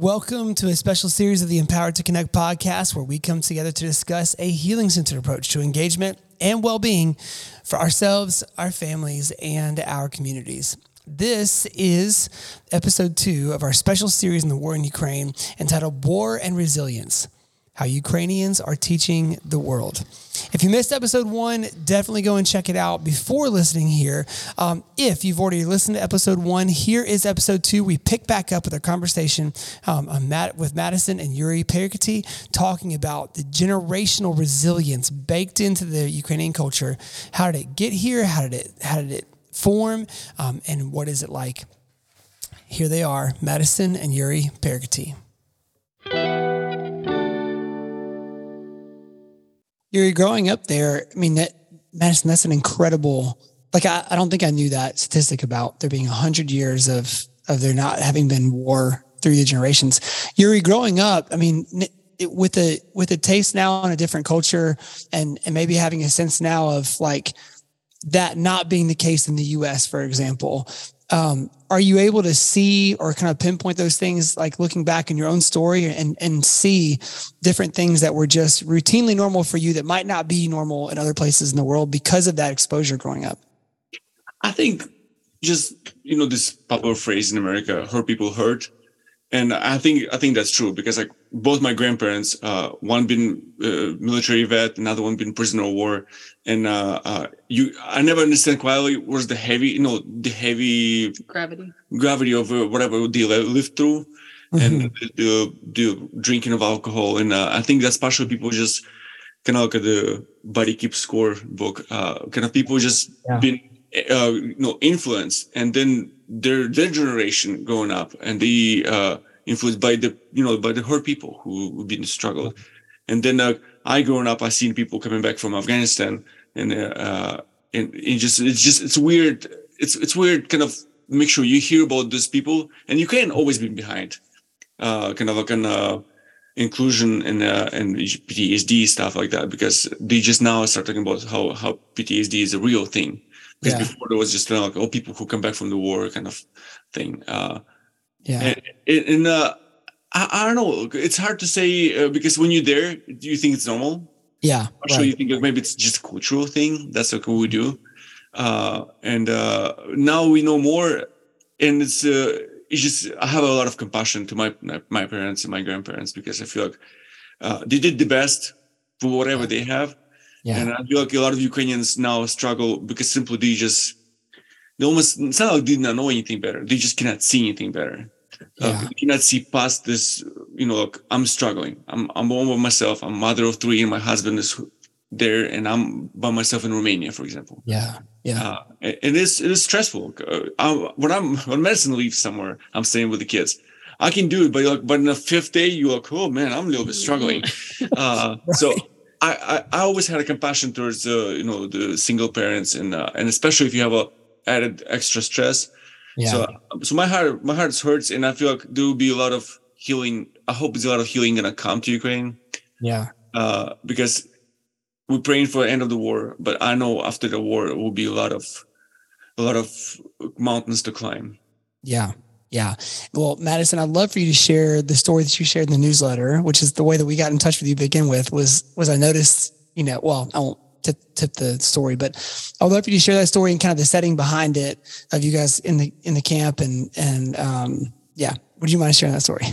Welcome to a special series of the Empowered to Connect podcast, where we come together to discuss a healing centered approach to engagement and well being for ourselves, our families, and our communities. This is episode two of our special series in the war in Ukraine entitled War and Resilience How Ukrainians Are Teaching the World. If you missed episode one, definitely go and check it out before listening here. Um, if you've already listened to episode one, here is episode two. We pick back up with our conversation um, with Madison and Yuriy Perekotiy talking about the generational resilience baked into the Ukrainian culture. How did it get here? How did it, how did it form? Um, and what is it like? Here they are, Madison and Yuriy Perekotiy. You're growing up there. I mean, that Madison, that's an incredible. Like, I, I don't think I knew that statistic about there being a hundred years of of there not having been war through the generations. Yuriy, growing up, I mean, it, with a with a taste now on a different culture, and and maybe having a sense now of like that not being the case in the U.S., for example. Um, are you able to see or kind of pinpoint those things like looking back in your own story and and see different things that were just routinely normal for you that might not be normal in other places in the world because of that exposure growing up? I think just you know this popular phrase in america hurt people hurt. And i think i think that's true because like both my grandparents uh, one been uh, military vet another one been prisoner of war and uh, uh, you i never understand quite was the heavy you know the heavy gravity gravity of uh, whatever they lived through mm-hmm. and the, the, the, drinking of alcohol and uh, i think that's partially people just kind of look at the body keep score book uh, kind of people just yeah. been uh, you know influenced and then their their generation growing up and the uh influenced by the you know by the hurt people who have been struggled and then uh, i growing up i seen people coming back from afghanistan and uh and it just it's just it's weird it's it's weird kind of make sure you hear about these people and you can't always be behind uh kind of like an uh inclusion and uh, and PTSD stuff like that because they just now start talking about how how PTSD is a real thing because yeah. before there was just kind of like oh people who come back from the war kind of thing. Uh, yeah, and, and uh, I, I, don't know. It's hard to say uh, because when you're there, do you think it's normal? Yeah, right. you think maybe it's just a cultural thing. That's what we do, uh, and uh, now we know more, and it's uh, it's just I have a lot of compassion to my my parents and my grandparents because I feel like uh, they did the best for whatever they have yeah. And I feel like a lot of Ukrainians now struggle because simply they just they almost it's not like they did not know anything better. They just cannot see anything better. Uh, yeah. Cannot see past this, you know, like I'm struggling. I'm I'm home by myself. I'm mother of three, and my husband is there, and I'm by myself in Romania, for example. Yeah, yeah. Uh, it is it is stressful. Uh, when I'm when medicine leaves somewhere, I'm staying with the kids. I can do it, but like, but in the fifth day, you're like, oh man, I'm a little bit struggling. Uh, right. So I, I, I always had a compassion towards uh, you know the single parents and uh, and especially if you have a added extra stress. Yeah. So so my heart my heart hurts and I feel like there will be a lot of healing. I hope there's a lot of healing gonna come to Ukraine. Yeah. Uh, because we're praying for the end of the war, but I know after the war it will be a lot of a lot of mountains to climb. Yeah. Yeah. Well, Madison, I'd love for you to share the story that you shared in the newsletter, which is the way that we got in touch with you to begin with was, was I noticed, you know, well, I won't tip, tip the story, but I'd love for you to share that story and kind of the setting behind it of you guys in the, in the camp and, and, um, yeah. Would you mind sharing that story?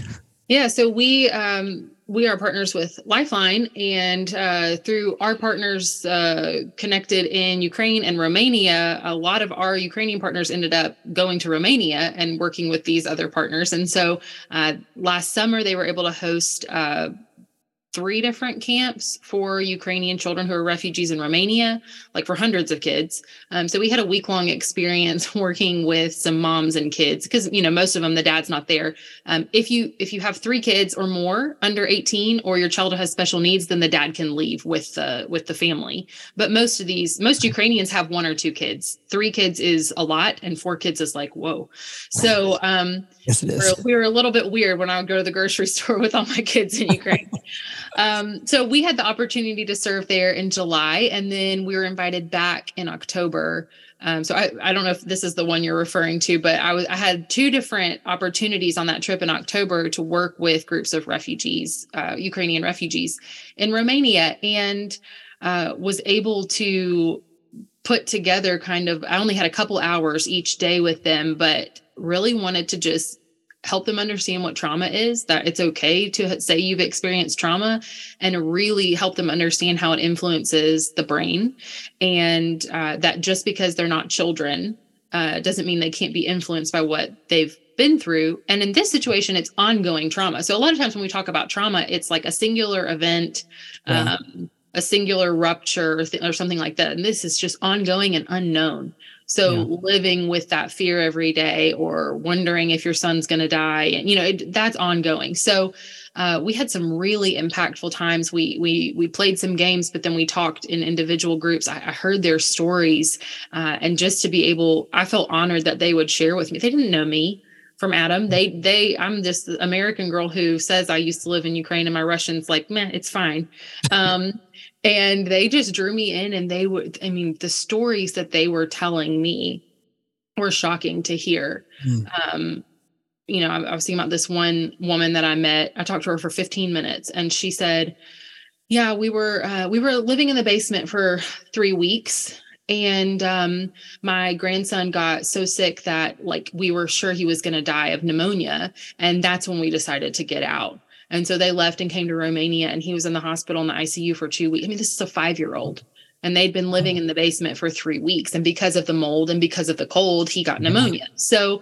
Yeah. So we, um, we are partners with Lifeline, and uh, through our partners uh, connected in Ukraine and Romania, a lot of our Ukrainian partners ended up going to Romania and working with these other partners. And so uh, last summer, they were able to host uh, three different camps for Ukrainian children who are refugees in Romania, like for hundreds of kids. Um, so we had a week long experience working with some moms and kids because you know most of them the dad's not there. Um, if you if you have three kids or more under 18 or your child has special needs, then the dad can leave with the with the family. But most of these most Ukrainians have one or two kids. Three kids is a lot, and four kids is like whoa. So um, yes, it is. we were a little bit weird when I would go to the grocery store with all my kids in Ukraine. Um, so we had the opportunity to serve there in July, and then we were invited back in October. Um, so I, I don't know if this is the one you're referring to, but I had two different opportunities on that trip in October to work with groups of refugees, uh, Ukrainian refugees in Romania, and uh, was able to put together kind of. I only had a couple hours each day with them, but really wanted to just help them understand what trauma is, that it's okay to say you've experienced trauma, and really help them understand how it influences the brain. And uh, that just because they're not children uh, doesn't mean they can't be influenced by what they've been through. And in this situation, it's ongoing trauma. So a lot of times when we talk about trauma, it's like a singular event. Um, a singular rupture or, th- or something like that. And this is just ongoing and unknown. So yeah. living with that fear every day or wondering if your son's going to die, and you know, it, that's ongoing. So uh, we had some really impactful times. We we we played some games, but then we talked in individual groups. I, I heard their stories, uh, and just to be able, I felt honored that they would share with me. They didn't know me from Adam. They they I'm this American girl who says I used to live in Ukraine, and my Russian's like, man, it's fine. Um, and they just drew me in and they would i mean the stories that they were telling me were shocking to hear mm. um you know I, I was thinking about this one woman that i met i talked to her for 15 minutes and she said yeah we were uh, we were living in the basement for three weeks and um, my grandson got so sick that like we were sure he was going to die of pneumonia and that's when we decided to get out and so they left and came to Romania, and he was in the hospital in the ICU for two weeks. I mean, this is a five year old, and they'd been living in the basement for three weeks. And because of the mold and because of the cold, he got pneumonia. So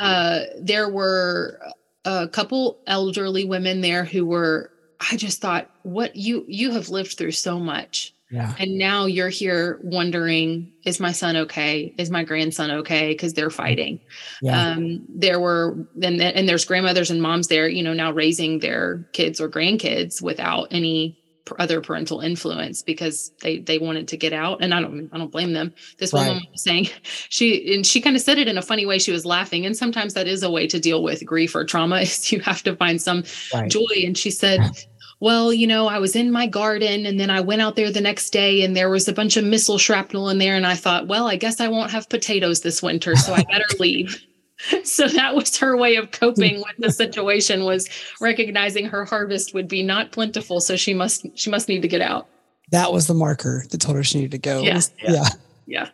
uh, there were a couple elderly women there who were, I just thought, what you you have lived through so much yeah. And now you're here wondering, is my son okay? Is my grandson okay? Because they're fighting. Yeah. Um, there were and and there's grandmothers and moms there, you know, now raising their kids or grandkids without any other parental influence because they they wanted to get out and i don't i don't blame them this right. woman was saying she and she kind of said it in a funny way she was laughing and sometimes that is a way to deal with grief or trauma is you have to find some right. joy and she said well, you know, I was in my garden and then I went out there the next day and there was a bunch of missile shrapnel in there. And I thought, well, I guess I won't have potatoes this winter. So I better leave. so that was her way of coping with the situation was recognizing her harvest would be not plentiful. So she must, she must need to get out. That was the marker that told her she needed to go. Yeah. Yeah. yeah. yeah.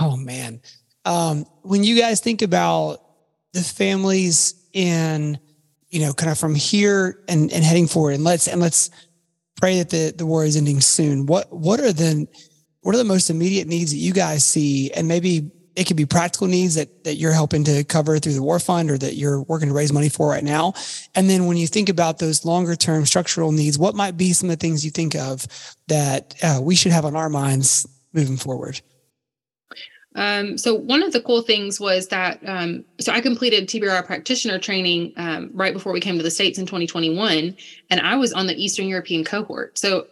Oh man. Um, when you guys think about the families in you know, kind of from here and, and heading forward and let's, and let's pray that the, the war is ending soon. What, what are the, what are the most immediate needs that you guys see? And maybe it could be practical needs that, that you're helping to cover through the war fund or that you're working to raise money for right now. And then when you think about those longer term structural needs, what might be some of the things you think of that uh, we should have on our minds moving forward? Um, so one of the cool things was that um, so I completed TBRI practitioner training um, right before we came to the states in 2021, and I was on the Eastern European cohort. So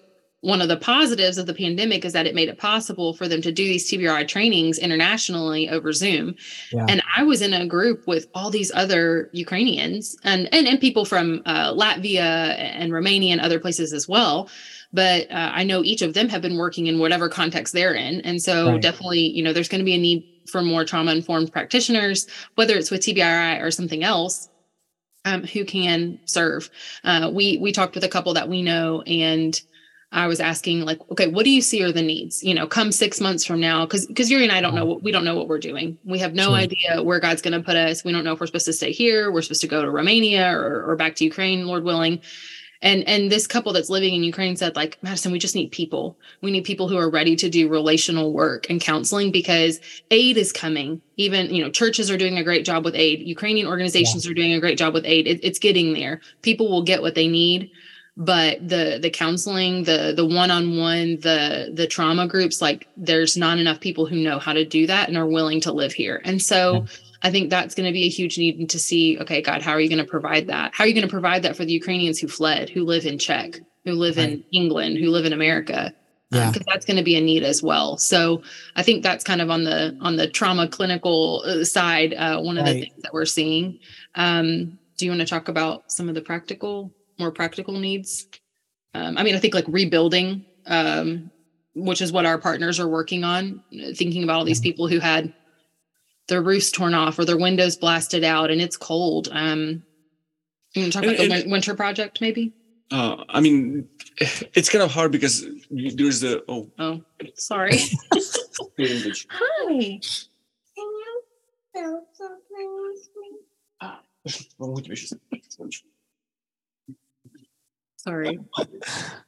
one of the positives of the pandemic is that it made it possible for them to do these TBRI trainings internationally over Zoom. Yeah. And I was in a group with all these other Ukrainians and and, and people from uh, Latvia and Romania and other places as well but uh, I know each of them have been working in whatever context they're in. And so right. definitely, you know, there's going to be a need for more trauma informed practitioners, whether it's with TBRI or something else. Um, who can serve? Uh, we we talked with a couple that we know, and I was asking like, okay, what do you see are the needs? You know, come six months from now, because because Yuriy and I don't know what we don't know what we're doing. We have no sure. idea where God's going to put us. We don't know if we're supposed to stay here. We're supposed to go to Romania or, or back to Ukraine, Lord willing and and this couple that's living in ukraine said like madison we just need people. We need people who are ready to do relational work and counseling because aid is coming. Even you know churches are doing a great job with aid. Ukrainian organizations yeah. are doing a great job with aid. It, it's getting there. People will get what they need but the the counseling the the one-on-one the the trauma groups like there's not enough people who know how to do that and are willing to live here. And so yeah I think that's going to be a huge need to see, okay, God, how are you going to provide that? How are you going to provide that for the Ukrainians who fled, who live in Czech, who live right. in England, who live in America? Um, yeah. because um, that's going to be a need as well. So I think that's kind of on the on the trauma clinical uh, side. Uh, one of right. the things that we're seeing. Um, do you want to talk about some of the practical, more practical needs? um, I mean, I think like rebuilding, um, which is what our partners are working on, thinking about all these Mhm. people who had their roofs torn off or their windows blasted out and it's cold. Um, you want to talk about And- the and- winter project, maybe? Uh, I mean, it's kind of hard because there's the oh. Oh, sorry. English. Hi. Sorry.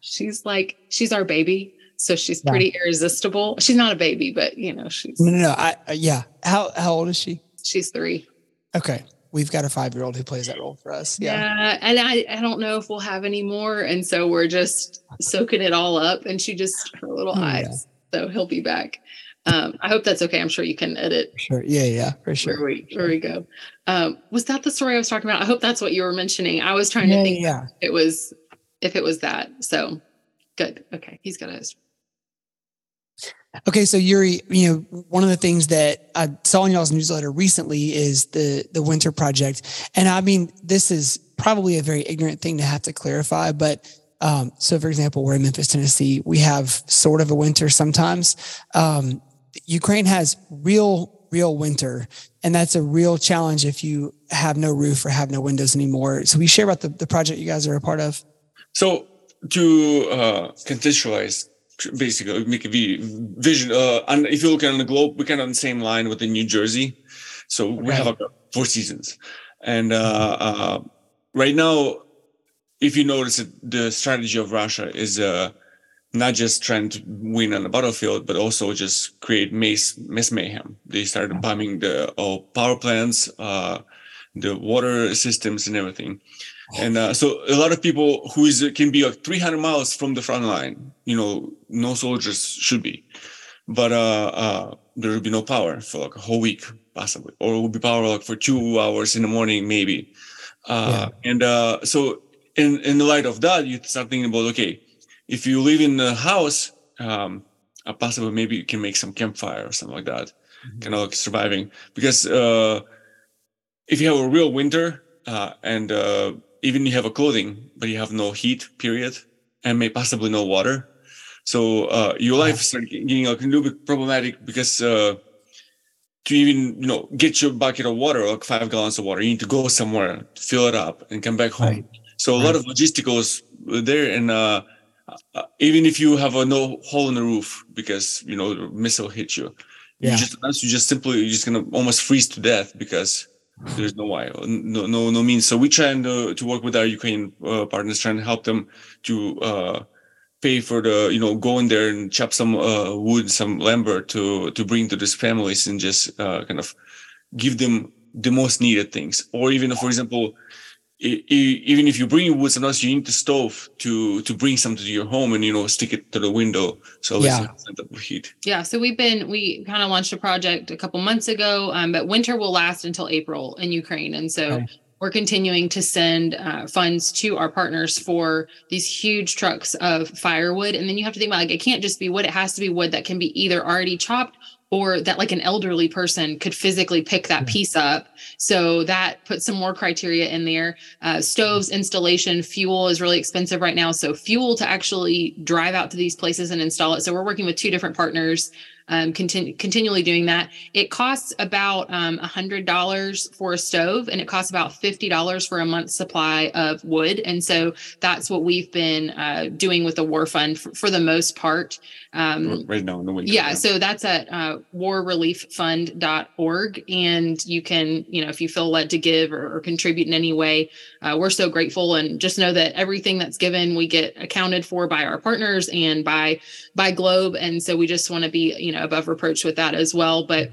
She's like, she's our baby. So she's Yeah. pretty irresistible. She's not a baby, but you know, she's No, no, no. I, uh, yeah. How how old is she? she's three. Okay, we've got a five year old who plays that role for us. Yeah. Yeah. And I, I don't know if we'll have any more. And so we're just soaking it all up. And she just her little Oh, yeah. eyes. So he'll be back. Um, I hope that's okay. I'm sure you can edit sure. Yeah, yeah, for where sure. we where we go. Um, was that the story I was talking about? I hope that's what you were mentioning. I was trying Yeah, to think yeah. it was if it was that. So good. Okay. He's got his Okay, so Yuriy, you know, one of the things that I saw in y'all's newsletter recently is the the winter project, and I mean, this is probably a very ignorant thing to have to clarify, but um, so for example, we're in Memphis, Tennessee. We have sort of a winter sometimes. Um, Ukraine has real, real winter, and that's a real challenge if you have no roof or have no windows anymore. So we share about the, the project you guys are a part of. So to uh, contextualize, basically make a vi- vision. Uh, and if you look on the globe, we're kind of on the same line with the New Jersey. So we have Okay. like four seasons, and uh, uh, right now, if you notice, it, the strategy of Russia is uh, not just trying to win on the battlefield, but also just create mass mass mayhem. They started bombing the all power plants, uh, the water systems, and everything. And uh, so a lot of people who is can be like 300 miles from the front line, you know, no soldiers should be, but uh, uh, there will be no power for like a whole week possibly, or it will be power like for two hours in the morning maybe. Uh, And uh, so in in the light of that, you start thinking about okay, if you live in a house, um, uh, possibly maybe you can make some campfire or something like that, kind of like surviving. Because uh, if you have a real winter uh, and uh, even you have a clothing but you have no heat period and may possibly no water so uh, your life start getting a little bit problematic because uh, to even you know get your bucket of water like five gallons of water you need to go somewhere fill it up and come back home Right. so a lot of logisticals there and uh, uh, even if you have a no hole in the roof because you know the missile hit you Yeah. you just you just simply you're just gonna almost freeze to death because there's no way no no no means. So we trying to, to work with our ukrainian uh, partners trying to help them to uh pay for the you know go in there and chop some uh, wood some lumber to to bring to these families and just uh, kind of give them the most needed things. Or even for example even if you bring wood sometimes you need the stove to to bring something to your home and you know stick it to the window so Yeah. yeah. it's not heat Yeah, so we've been we kind of launched a project a couple months ago, um, but winter will last until April in Ukraine, and so Okay. we're continuing to send uh, funds to our partners for these huge trucks of firewood, and then you have to think about like it can't just be wood; it has to be wood that can be either already chopped or that like an elderly person could physically pick that Yeah. piece up. So that puts some more criteria in there. Uh, stoves installation, fuel is really expensive right now. So fuel to actually drive out to these places and install it. So we're working with two different partners, um, continu- continually doing that. It costs about um, $100 for a stove and it costs about $50 for a month's supply of wood. And so that's what we've been uh, doing with the War Fund for, for the most part. Um, right now in the winter yeah, so that's at uh, warrelieffund.org. And you can, you know, if you feel led to give or, or contribute in any way, uh, we're so grateful. And just know that everything that's given, we get accounted for by our partners and by by Globe. And so we just want to be, you know, above reproach with that as well. But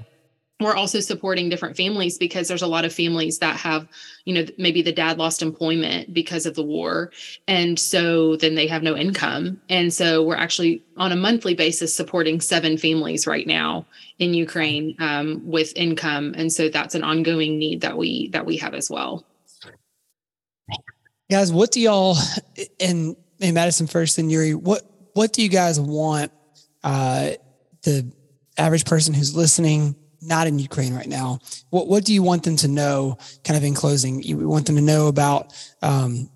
we're also supporting different families because there's a lot of families that have, you know, maybe the dad lost employment because of the war. And so then they have no income. And so we're actually on a monthly basis supporting seven families right now in Ukraine um, with income. And so that's an ongoing need that we that we have as well. guys what do y'all and, and madison first and yuri what what do you guys want uh the average person who's listening not in ukraine right now what what do you want them to know kind of in closing you want them to know about um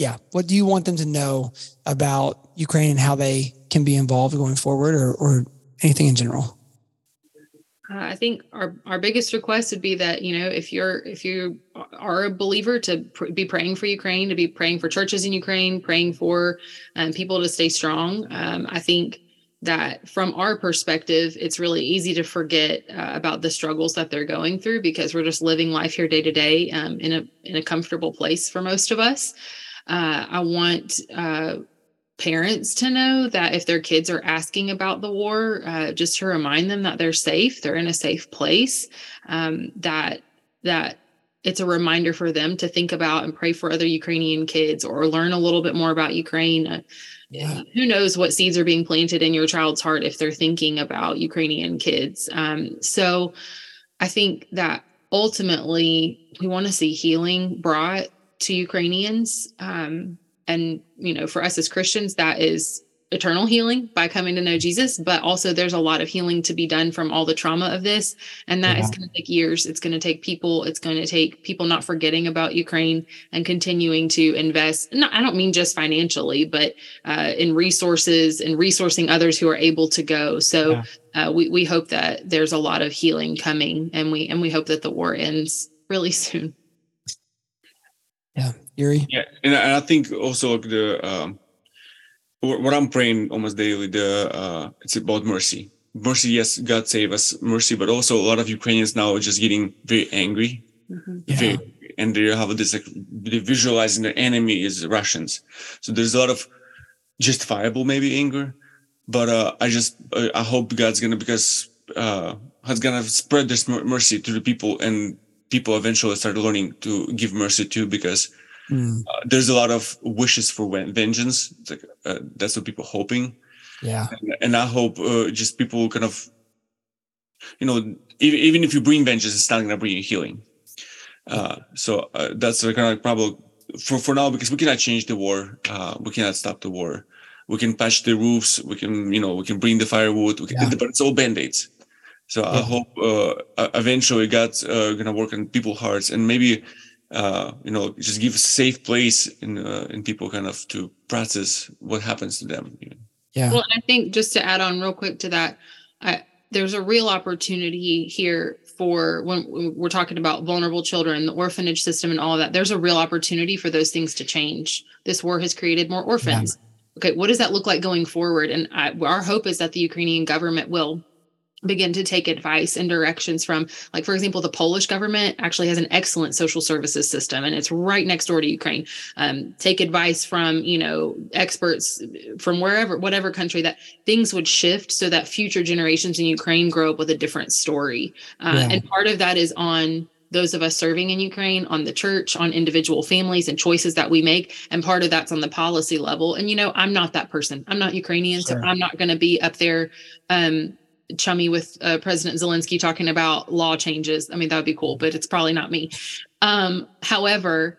yeah, what do you want them to know about Ukraine and how they can be involved going forward, or or anything in general? Uh, I think our, our biggest request would be that you know if you're if you are a believer to pr- be praying for Ukraine, to be praying for churches in Ukraine, praying for um, people to stay strong. Um, I think that from our perspective, it's really easy to forget uh, about the struggles that they're going through because we're just living life here day to day um, in a in a comfortable place for most of us. Uh, I want uh, parents to know that if their kids are asking about the war, uh, just to remind them that they're safe, they're in a safe place, um, that that it's a reminder for them to think about and pray for other Ukrainian kids or learn a little bit more about Ukraine. Uh, yeah. Who knows what seeds are being planted in your child's heart if they're thinking about Ukrainian kids? Um, so I think that ultimately we want to see healing brought to Ukrainians. Um, and you know for us as christians that is eternal healing by coming to know jesus but also there's a lot of healing to be done from all the trauma of this. And that yeah. is going to take years. It's going to take people. It's going to take people not forgetting about ukraine and continuing to invest not, i don't mean just financially but uh, in resources and resourcing others who are able to go. So yeah. uh, we, we hope that there's a lot of healing coming and we and we hope that the war ends really soon. Yeah. Yuriy? Yeah, and I think also the um, what I'm praying almost daily. The uh, it's about mercy. Mercy, yes, God save us, mercy, but also a lot of Ukrainians now are just getting very angry, mm-hmm. yeah. very, and they have this like they visualizing the enemy is Russians. So there's a lot of justifiable maybe anger, but uh, I just I hope God's gonna because uh, has gonna spread this mercy to the people and people eventually start learning to give mercy too because Mm. Uh, there's a lot of wishes for vengeance. Like, uh, that's what people hoping. Yeah. And, and I hope uh, just people kind of, you know, even, even if you bring vengeance, it's not going to bring you healing. Uh, so uh, that's the kind of problem for, for now because we cannot change the war. Uh, we cannot stop the war. We can patch the roofs. We can, you know, we can bring the firewood. Can, yeah. But it's all band-aids. So yeah. I hope eventually God's going to work on people's hearts and maybe uh, you know, just give a safe place in uh, in people kind of to process what happens to them. Yeah. Well, I think just to add on real quick to that, I, there's a real opportunity here for when we're talking about vulnerable children, the orphanage system, and all of that. There's a real opportunity for those things to change. This war has created more orphans. Yeah. Okay, what does that look like going forward? And I, our hope is that the Ukrainian government will begin to take advice and directions from like for example the polish government actually has an excellent social services system and it's right next door to ukraine um, take advice from you know experts from wherever whatever country that things would shift so that future generations in ukraine grow up with a different story uh, yeah. and part of that is on those of us serving in Ukraine, on the church, on individual families and choices that we make. And part of that's on the policy level. And, you know, I'm not that person. I'm not Ukrainian. Sure. So I'm not going to be up there um, chummy with uh, President Zelensky talking about law changes. I mean, that would be cool, but it's probably not me. Um, however,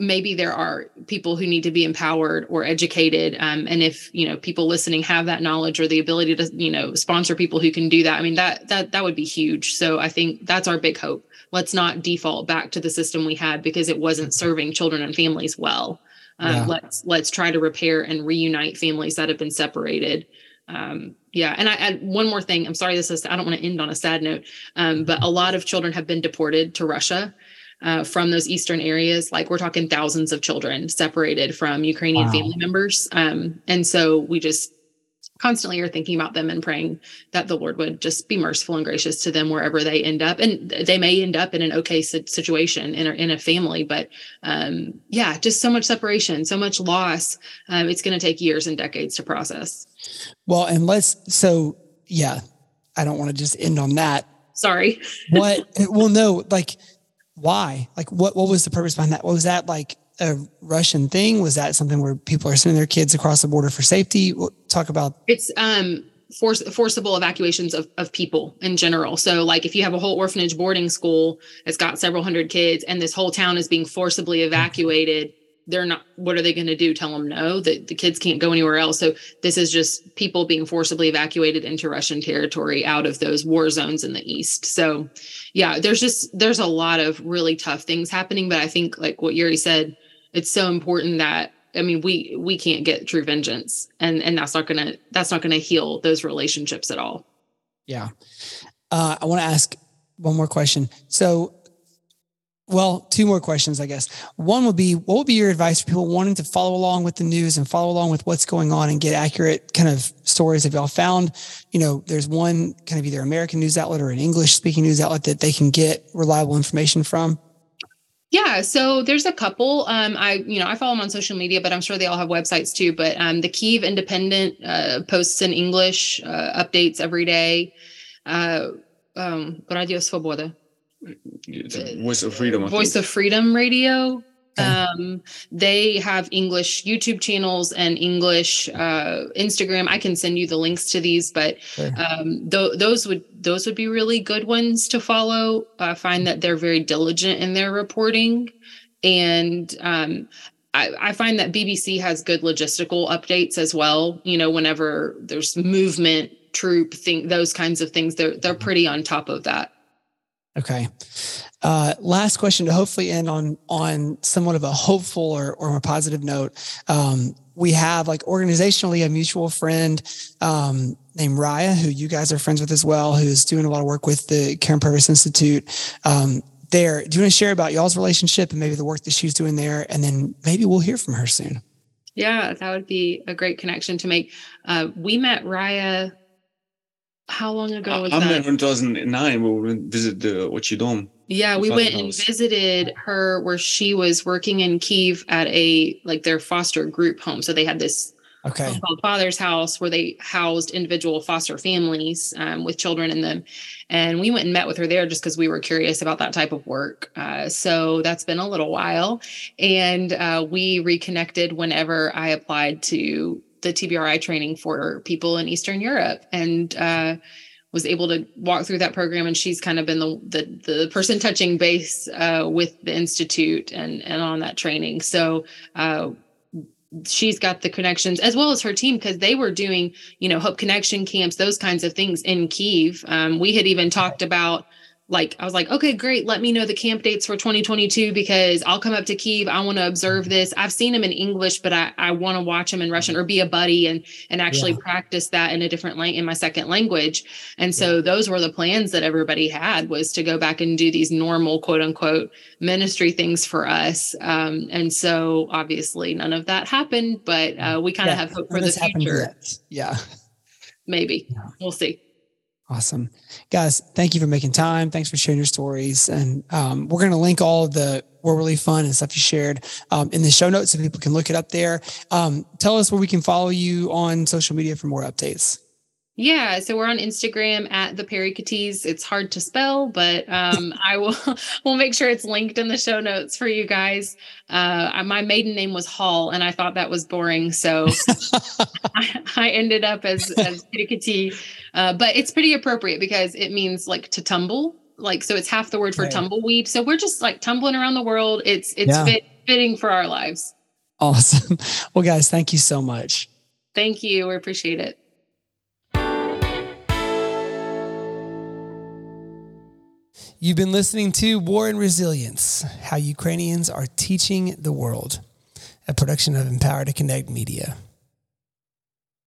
maybe there are people who need to be empowered or educated. Um, and if you know people listening have that knowledge or the ability to you know sponsor people who can do that, I mean that that that would be huge. So I think that's our big hope. Let's not default back to the system we had because it wasn't serving children and families well. Um, yeah. Let's let's try to repair and reunite families that have been separated um, yeah and i add one more thing i'm sorry this is i don't want to end on a sad note um, but a lot of children have been deported to russia uh, from those eastern areas like we're talking thousands of children separated from ukrainian wow. family members um, and so we just constantly are thinking about them and praying that the lord would just be merciful and gracious to them wherever they end up and they may end up in an okay situation in a, in a family but um, yeah just so much separation so much loss um, it's going to take years and decades to process well, and let's so yeah, I don't want to just end on that. Sorry. what? Well, no, like why? Like what? What was the purpose behind that? What was that like a Russian thing? Was that something where people are sending their kids across the border for safety? Talk about. It's um force, forcible evacuations of, of people in general. So, like if you have a whole orphanage boarding school, it's got several hundred kids, and this whole town is being forcibly evacuated they're not what are they going to do tell them no that the kids can't go anywhere else so this is just people being forcibly evacuated into russian territory out of those war zones in the east so yeah there's just there's a lot of really tough things happening but i think like what yuri said it's so important that I mean, we we can't get true vengeance, and and that's not gonna that's not gonna heal those relationships at all. Yeah, uh, I want to ask one more question. So, well, two more questions, I guess. One would be, what would be your advice for people wanting to follow along with the news and follow along with what's going on and get accurate kind of stories? Have y'all found, you know, there's one kind of either American news outlet or an English speaking news outlet that they can get reliable information from? Yeah, so there's a couple. Um, I you know I follow them on social media, but I'm sure they all have websites too. But um, the Kiev Independent uh, posts in English uh, updates every day. Uh, um, Radio Svoboda. Voice of Freedom. Voice of Freedom Radio. Um, they have English YouTube channels and English uh, Instagram. I can send you the links to these, but um, th- those would those would be really good ones to follow. I find that they're very diligent in their reporting, and um, I, I, find that BBC has good logistical updates as well. You know, whenever there's movement, troop, thing, those kinds of things, they're they're mm-hmm. pretty on top of that. Okay. Uh, last question to hopefully end on on somewhat of a hopeful or, or a positive note. Um, we have like organizationally a mutual friend um, named Raya, who you guys are friends with as well, who's doing a lot of work with the Karyn Purvis Institute. Um, there, do you want to share about y'all's relationship and maybe the work that she's doing there, and then maybe we'll hear from her soon. Yeah, that would be a great connection to make. Uh, we met Raya how long ago was I, that? I met her in 2009 we went visited the Ochidom. Yeah, we went and visited her where she was working in Kiev at a like their foster group home. So they had this okay called Father's House where they housed individual foster families um, with children in them. And we went and met with her there just because we were curious about that type of work. Uh, so that's been a little while, and uh, we reconnected whenever I applied to the TBRI training for people in Eastern Europe and uh, was able to walk through that program. And she's kind of been the the, the person touching base uh, with the institute and and on that training. So. Uh, she's got the connections as well as her team because they were doing you know hope connection camps those kinds of things in kiev um, we had even talked about like I was like, okay, great. Let me know the camp dates for 2022 because I'll come up to Kiev. I want to observe mm-hmm. this. I've seen them in English, but I, I want to watch them in Russian or be a buddy and and actually yeah. practice that in a different language in my second language. And so yeah. those were the plans that everybody had was to go back and do these normal quote unquote ministry things for us. Um, and so obviously none of that happened, but uh, we kind of yeah, have hope for the future. Yeah. Maybe we'll see. Awesome. Guys, thank you for making time. Thanks for sharing your stories. And um, we're going to link all of the were really fun and stuff you shared um, in the show notes so people can look it up there. Um, tell us where we can follow you on social media for more updates. Yeah, so we're on Instagram at the Perekotiys. It's hard to spell, but um, I will we'll make sure it's linked in the show notes for you guys. Uh, my maiden name was Hall, and I thought that was boring, so I, I, ended up as as. Uh, but it's pretty appropriate because it means like to tumble, like so it's half the word for right. tumbleweed. So we're just like tumbling around the world. It's it's yeah. fit, fitting for our lives. Awesome. Well, guys, thank you so much. Thank you. We appreciate it. You've been listening to War and Resilience How Ukrainians Are Teaching the World, a production of Empower to Connect Media.